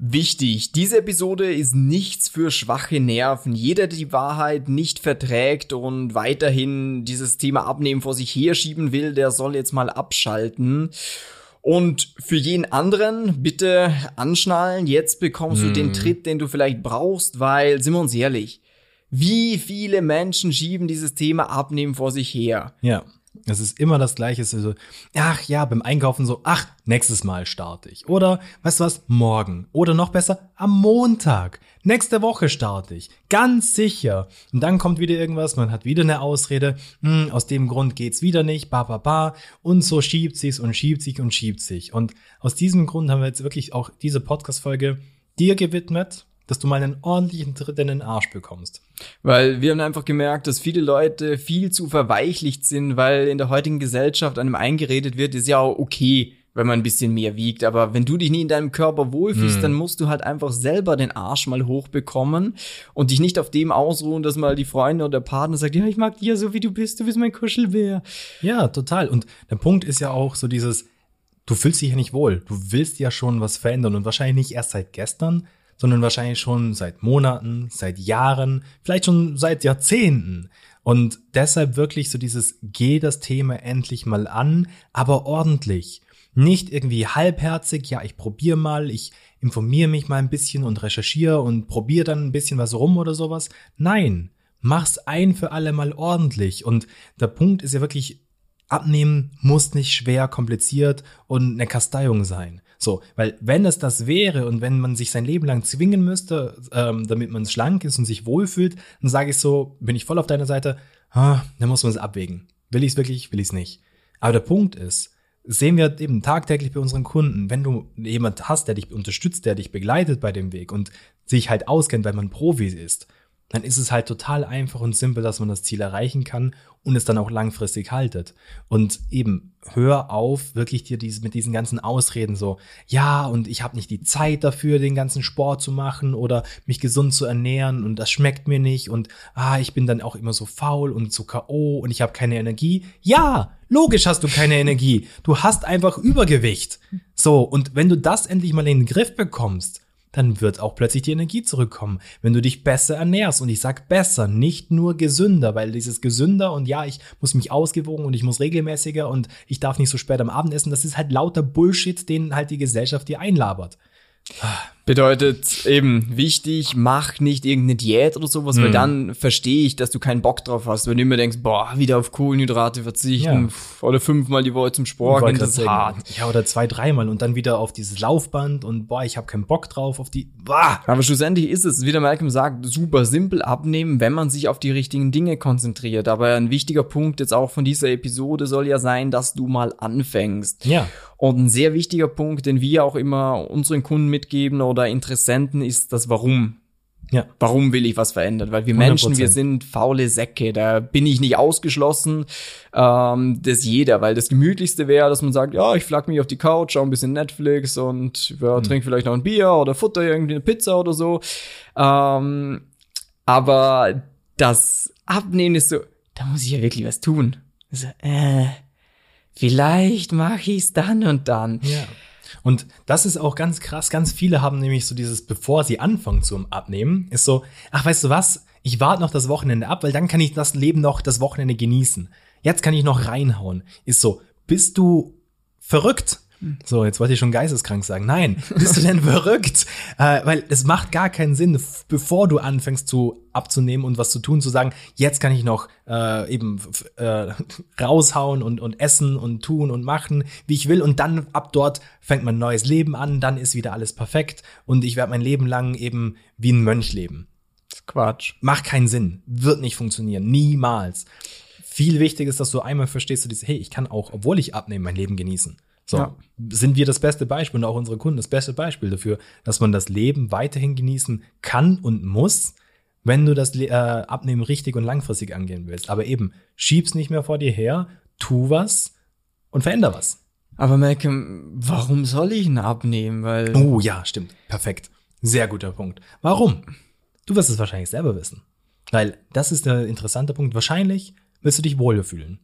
Wichtig, diese Episode ist nichts für schwache Nerven. Jeder, der die Wahrheit nicht verträgt und weiterhin dieses Thema Abnehmen vor sich herschieben will, der soll jetzt mal abschalten. Und für jeden anderen bitte anschnallen. Jetzt bekommst hm. du den Tritt, den du vielleicht brauchst, weil, sind wir uns ehrlich, wie viele Menschen schieben dieses Thema Abnehmen vor sich her? Ja. Es ist immer das Gleiche. Es ist so, ach ja, beim Einkaufen so, ach, nächstes Mal starte ich. Oder, weißt du was, morgen. Oder noch besser, am Montag. Nächste Woche starte ich. Ganz sicher. Und dann kommt wieder irgendwas, man hat wieder eine Ausrede. Hm, aus dem Grund geht's wieder nicht, ba, ba, ba. Und so schiebt sich's und schiebt sich und schiebt sich. Und aus diesem Grund haben wir jetzt wirklich auch diese Podcast-Folge dir gewidmet dass du mal einen ordentlichen Tritt in den Arsch bekommst. Weil wir haben einfach gemerkt, dass viele Leute viel zu verweichlicht sind, weil in der heutigen Gesellschaft einem eingeredet wird, ist ja auch okay, wenn man ein bisschen mehr wiegt. Aber wenn du dich nie in deinem Körper wohlfühlst, hm. dann musst du halt einfach selber den Arsch mal hochbekommen und dich nicht auf dem ausruhen, dass mal die Freunde oder der Partner sagt, ja, ich mag dich ja so, wie du bist, du bist mein Kuschelbär. Ja, total. Und der Punkt ist ja auch so dieses, du fühlst dich ja nicht wohl. Du willst ja schon was verändern und wahrscheinlich nicht erst seit gestern, sondern wahrscheinlich schon seit Monaten, seit Jahren, vielleicht schon seit Jahrzehnten. Und deshalb wirklich so dieses, geh das Thema endlich mal an, aber ordentlich. Nicht irgendwie halbherzig, ja, ich probiere mal, ich informiere mich mal ein bisschen und recherchiere und probiere dann ein bisschen was rum oder sowas. Nein, mach's ein für alle mal ordentlich. Und der Punkt ist ja wirklich, abnehmen muss nicht schwer, kompliziert und eine Kasteiung sein. So, weil wenn es das wäre und wenn man sich sein Leben lang zwingen müsste, ähm, damit man schlank ist und sich wohlfühlt, dann sage ich so, bin ich voll auf deiner Seite, ah, dann muss man es abwägen. Will ich es wirklich, will ich es nicht. Aber der Punkt ist, sehen wir eben tagtäglich bei unseren Kunden, wenn du jemand hast, der dich unterstützt, der dich begleitet bei dem Weg und sich halt auskennt, weil man Profi ist, dann ist es halt total einfach und simpel, dass man das Ziel erreichen kann und es dann auch langfristig haltet. Und eben hör auf, wirklich dir diese, mit diesen ganzen Ausreden so, ja, und ich habe nicht die Zeit dafür, den ganzen Sport zu machen oder mich gesund zu ernähren und das schmeckt mir nicht und ah, ich bin dann auch immer so faul und so KO und ich habe keine Energie. Ja, logisch hast du keine Energie. Du hast einfach Übergewicht. So, und wenn du das endlich mal in den Griff bekommst, dann wird auch plötzlich die Energie zurückkommen, wenn du dich besser ernährst. Und ich sag besser, nicht nur gesünder, weil dieses gesünder und ja, ich muss mich ausgewogen und ich muss regelmäßiger und ich darf nicht so spät am Abend essen, das ist halt lauter Bullshit, den halt die Gesellschaft dir einlabert. Bedeutet eben wichtig, mach nicht irgendeine Diät oder sowas, mhm. weil dann verstehe ich, dass du keinen Bock drauf hast. Wenn du immer denkst, boah, wieder auf Kohlenhydrate verzichten ja. oder fünfmal die Woche zum Sport gehen, das ist hart. Ja, oder zwei, dreimal und dann wieder auf dieses Laufband und boah, ich habe keinen Bock drauf auf die. Boah. Aber schlussendlich ist es, wie der Malcolm sagt, super simpel abnehmen, wenn man sich auf die richtigen Dinge konzentriert. Aber ein wichtiger Punkt jetzt auch von dieser Episode soll ja sein, dass du mal anfängst. Ja. Und ein sehr wichtiger Punkt, den wir auch immer unseren Kunden mitgeben oder Interessenten, ist das Warum. Ja. Warum will ich was verändern? Weil wir 100%. Menschen, wir sind faule Säcke. Da bin ich nicht ausgeschlossen. Ähm, das jeder, weil das Gemütlichste wäre, dass man sagt, ja, ich flack mich auf die Couch, schau ein bisschen Netflix und ja, mhm. trinke vielleicht noch ein Bier oder futter irgendwie eine Pizza oder so. Ähm, aber das Abnehmen ist so, da muss ich ja wirklich was tun. So, äh, vielleicht mache ich's dann und dann. Ja. Und das ist auch ganz krass. Ganz viele haben nämlich so dieses, bevor sie anfangen zum Abnehmen, ist so, ach, weißt du was? Ich warte noch das Wochenende ab, weil dann kann ich das Leben noch das Wochenende genießen. Jetzt kann ich noch reinhauen. Ist so, bist du verrückt? So, jetzt wollte ich schon geisteskrank sagen. Nein, bist du denn verrückt? Äh, weil es macht gar keinen Sinn, bevor du anfängst zu abzunehmen und was zu tun, zu sagen, jetzt kann ich noch äh, eben äh, raushauen und, und essen und tun und machen, wie ich will. Und dann ab dort fängt mein neues Leben an, dann ist wieder alles perfekt und ich werde mein Leben lang eben wie ein Mönch leben. Quatsch. Macht keinen Sinn. Wird nicht funktionieren. Niemals. Viel wichtiger ist, dass du einmal verstehst, du dieses, hey, ich kann auch, obwohl ich abnehme, mein Leben genießen. So, ja. sind wir das beste Beispiel und auch unsere Kunden das beste Beispiel dafür, dass man das Leben weiterhin genießen kann und muss, wenn du das äh, Abnehmen richtig und langfristig angehen willst. Aber eben, schieb's nicht mehr vor dir her, tu was und veränder was. Aber Malcolm, warum soll ich ihn abnehmen? Weil oh ja, stimmt. Perfekt. Sehr guter Punkt. Warum? Du wirst es wahrscheinlich selber wissen. Weil das ist der interessante Punkt. Wahrscheinlich willst du dich wohler fühlen.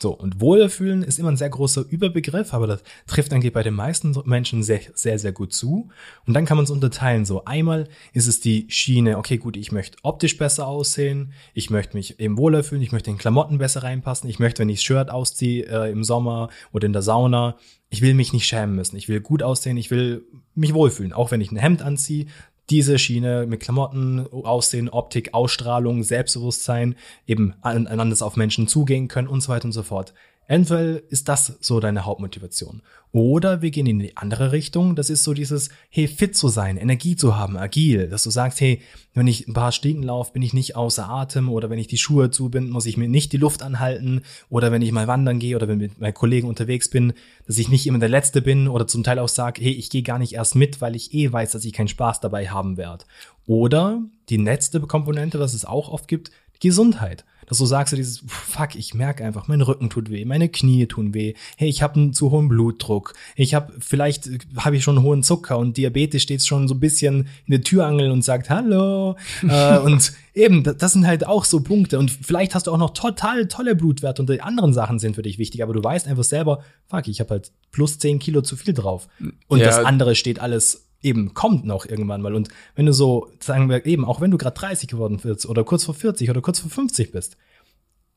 So, und Wohlfühlen ist immer ein sehr großer Überbegriff, aber das trifft eigentlich bei den meisten Menschen sehr, sehr, sehr gut zu. Und dann kann man es unterteilen. So, einmal ist es die Schiene, okay, gut, ich möchte optisch besser aussehen, ich möchte mich eben wohler fühlen, ich möchte in Klamotten besser reinpassen, ich möchte, wenn ich das Shirt ausziehe äh, im Sommer oder in der Sauna, ich will mich nicht schämen müssen, ich will gut aussehen, ich will mich wohlfühlen. Auch wenn ich ein Hemd anziehe, diese Schiene mit Klamotten, Aussehen, Optik, Ausstrahlung, Selbstbewusstsein, eben anders auf Menschen zugehen können und so weiter und so fort. Entweder ist das so deine Hauptmotivation. Oder wir gehen in die andere Richtung. Das ist so dieses, hey, fit zu sein, Energie zu haben, agil. Dass du sagst, hey, wenn ich ein paar Stiegen laufe, bin ich nicht außer Atem. Oder wenn ich die Schuhe zubinden, muss ich mir nicht die Luft anhalten. Oder wenn ich mal wandern gehe oder wenn mit meinen Kollegen unterwegs bin, dass ich nicht immer der Letzte bin. Oder zum Teil auch sage, hey, ich gehe gar nicht erst mit, weil ich eh weiß, dass ich keinen Spaß dabei haben werde. Oder die letzte Komponente, was es auch oft gibt, Gesundheit dass du sagst, dieses, fuck, ich merke einfach, mein Rücken tut weh, meine Knie tun weh, hey, ich habe einen zu hohen Blutdruck, ich habe, vielleicht habe ich schon einen hohen Zucker und Diabetes steht schon so ein bisschen in der Türangel und sagt Hallo. äh, und eben, das sind halt auch so Punkte. Und vielleicht hast du auch noch total tolle Blutwerte und die anderen Sachen sind für dich wichtig, aber du weißt einfach selber, fuck, ich habe halt plus zehn Kilo zu viel drauf. Und ja. das andere steht alles eben kommt noch irgendwann mal. Und wenn du so, sagen wir eben, auch wenn du gerade 30 geworden bist oder kurz vor 40 oder kurz vor 50 bist,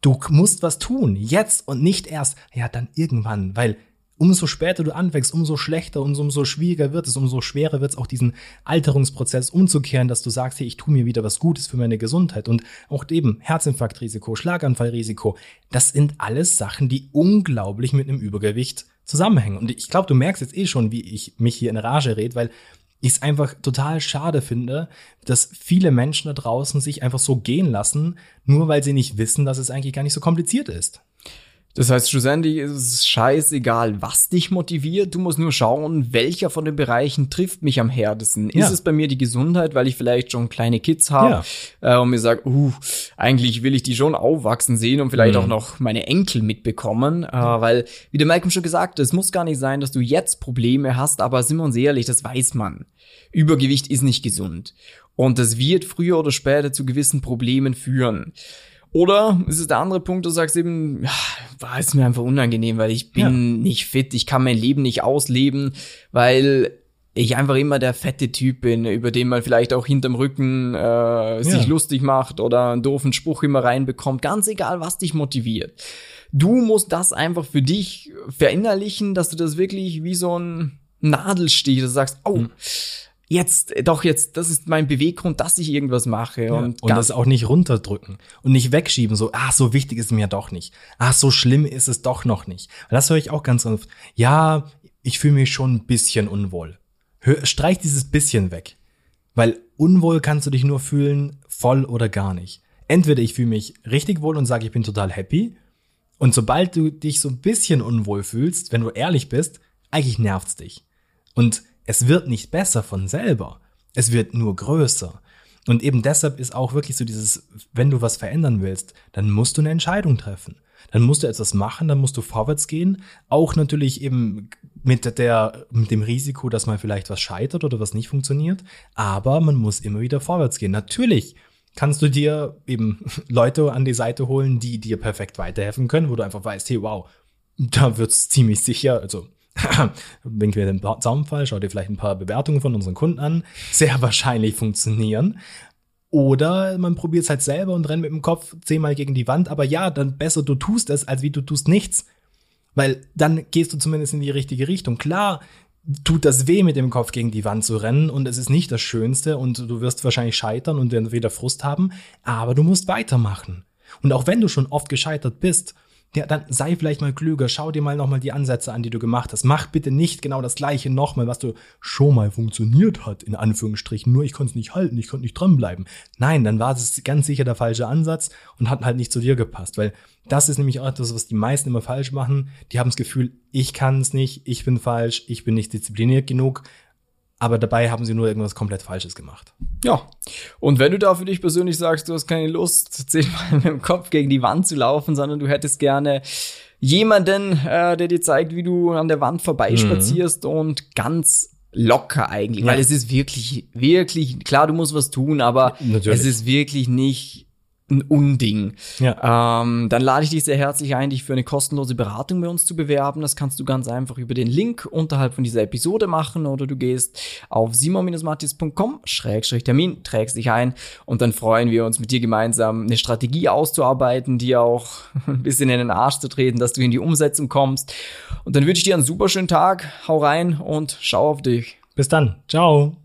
du musst was tun, jetzt und nicht erst, ja, dann irgendwann, weil umso später du anwächst, umso schlechter und umso schwieriger wird es, umso schwerer wird es auch diesen Alterungsprozess umzukehren, dass du sagst, hey, ich tue mir wieder was Gutes für meine Gesundheit und auch eben Herzinfarktrisiko, Schlaganfallrisiko, das sind alles Sachen, die unglaublich mit einem Übergewicht zusammenhängen. Und ich glaube, du merkst jetzt eh schon, wie ich mich hier in Rage rede, weil ich es einfach total schade finde, dass viele Menschen da draußen sich einfach so gehen lassen, nur weil sie nicht wissen, dass es eigentlich gar nicht so kompliziert ist. Das heißt, schlussendlich ist es scheißegal, was dich motiviert. Du musst nur schauen, welcher von den Bereichen trifft mich am härtesten. Ja. Ist es bei mir die Gesundheit, weil ich vielleicht schon kleine Kids habe ja. äh, und mir sage, uh, eigentlich will ich die schon aufwachsen sehen und vielleicht mhm. auch noch meine Enkel mitbekommen. Äh, weil, wie der Malcolm schon gesagt hat, es muss gar nicht sein, dass du jetzt Probleme hast, aber sind wir uns ehrlich, das weiß man. Übergewicht ist nicht gesund. Und das wird früher oder später zu gewissen Problemen führen. Oder ist es der andere Punkt, du sagst eben, ja, war es mir einfach unangenehm, weil ich bin ja. nicht fit, ich kann mein Leben nicht ausleben, weil ich einfach immer der fette Typ bin, über den man vielleicht auch hinterm Rücken äh, sich ja. lustig macht oder einen doofen Spruch immer reinbekommt. Ganz egal, was dich motiviert. Du musst das einfach für dich verinnerlichen, dass du das wirklich wie so ein Nadelstich, dass du sagst, oh, hm jetzt, äh, doch jetzt, das ist mein Beweggrund, dass ich irgendwas mache. Ja, und, und das auch nicht runterdrücken und nicht wegschieben, so, ah, so wichtig ist mir doch nicht. Ah, so schlimm ist es doch noch nicht. Das höre ich auch ganz oft. Ja, ich fühle mich schon ein bisschen unwohl. Hör, streich dieses bisschen weg. Weil unwohl kannst du dich nur fühlen, voll oder gar nicht. Entweder ich fühle mich richtig wohl und sage, ich bin total happy. Und sobald du dich so ein bisschen unwohl fühlst, wenn du ehrlich bist, eigentlich nervt's dich. Und es wird nicht besser von selber. Es wird nur größer. Und eben deshalb ist auch wirklich so dieses, wenn du was verändern willst, dann musst du eine Entscheidung treffen. Dann musst du etwas machen, dann musst du vorwärts gehen. Auch natürlich eben mit der, mit dem Risiko, dass mal vielleicht was scheitert oder was nicht funktioniert. Aber man muss immer wieder vorwärts gehen. Natürlich kannst du dir eben Leute an die Seite holen, die dir perfekt weiterhelfen können, wo du einfach weißt, hey, wow, da wird's ziemlich sicher, also wink wir den Zaunfall, schau dir vielleicht ein paar Bewertungen von unseren Kunden an, sehr wahrscheinlich funktionieren. Oder man probiert es halt selber und rennt mit dem Kopf zehnmal gegen die Wand, aber ja, dann besser du tust es, als wie du tust nichts. Weil dann gehst du zumindest in die richtige Richtung. Klar, tut das weh, mit dem Kopf gegen die Wand zu rennen und es ist nicht das Schönste und du wirst wahrscheinlich scheitern und wieder Frust haben, aber du musst weitermachen. Und auch wenn du schon oft gescheitert bist ja, dann sei vielleicht mal klüger, schau dir mal nochmal die Ansätze an, die du gemacht hast. Mach bitte nicht genau das gleiche nochmal, was du schon mal funktioniert hat, in Anführungsstrichen. Nur ich konnte es nicht halten, ich konnte nicht dranbleiben. Nein, dann war es ganz sicher der falsche Ansatz und hat halt nicht zu dir gepasst, weil das ist nämlich auch etwas, was die meisten immer falsch machen. Die haben das Gefühl, ich kann es nicht, ich bin falsch, ich bin nicht diszipliniert genug aber dabei haben sie nur irgendwas komplett Falsches gemacht. Ja. Und wenn du da für dich persönlich sagst, du hast keine Lust, zehnmal mit dem Kopf gegen die Wand zu laufen, sondern du hättest gerne jemanden, äh, der dir zeigt, wie du an der Wand vorbeispazierst mhm. und ganz locker eigentlich, ja. weil es ist wirklich, wirklich, klar, du musst was tun, aber Natürlich. es ist wirklich nicht ein Unding. Ja. Ähm, dann lade ich dich sehr herzlich ein, dich für eine kostenlose Beratung bei uns zu bewerben. Das kannst du ganz einfach über den Link unterhalb von dieser Episode machen oder du gehst auf simon-matthias.com, Schrägstrich Termin, trägst dich ein und dann freuen wir uns mit dir gemeinsam eine Strategie auszuarbeiten, dir auch ein bisschen in den Arsch zu treten, dass du in die Umsetzung kommst. Und dann wünsche ich dir einen super schönen Tag, hau rein und schau auf dich. Bis dann. Ciao.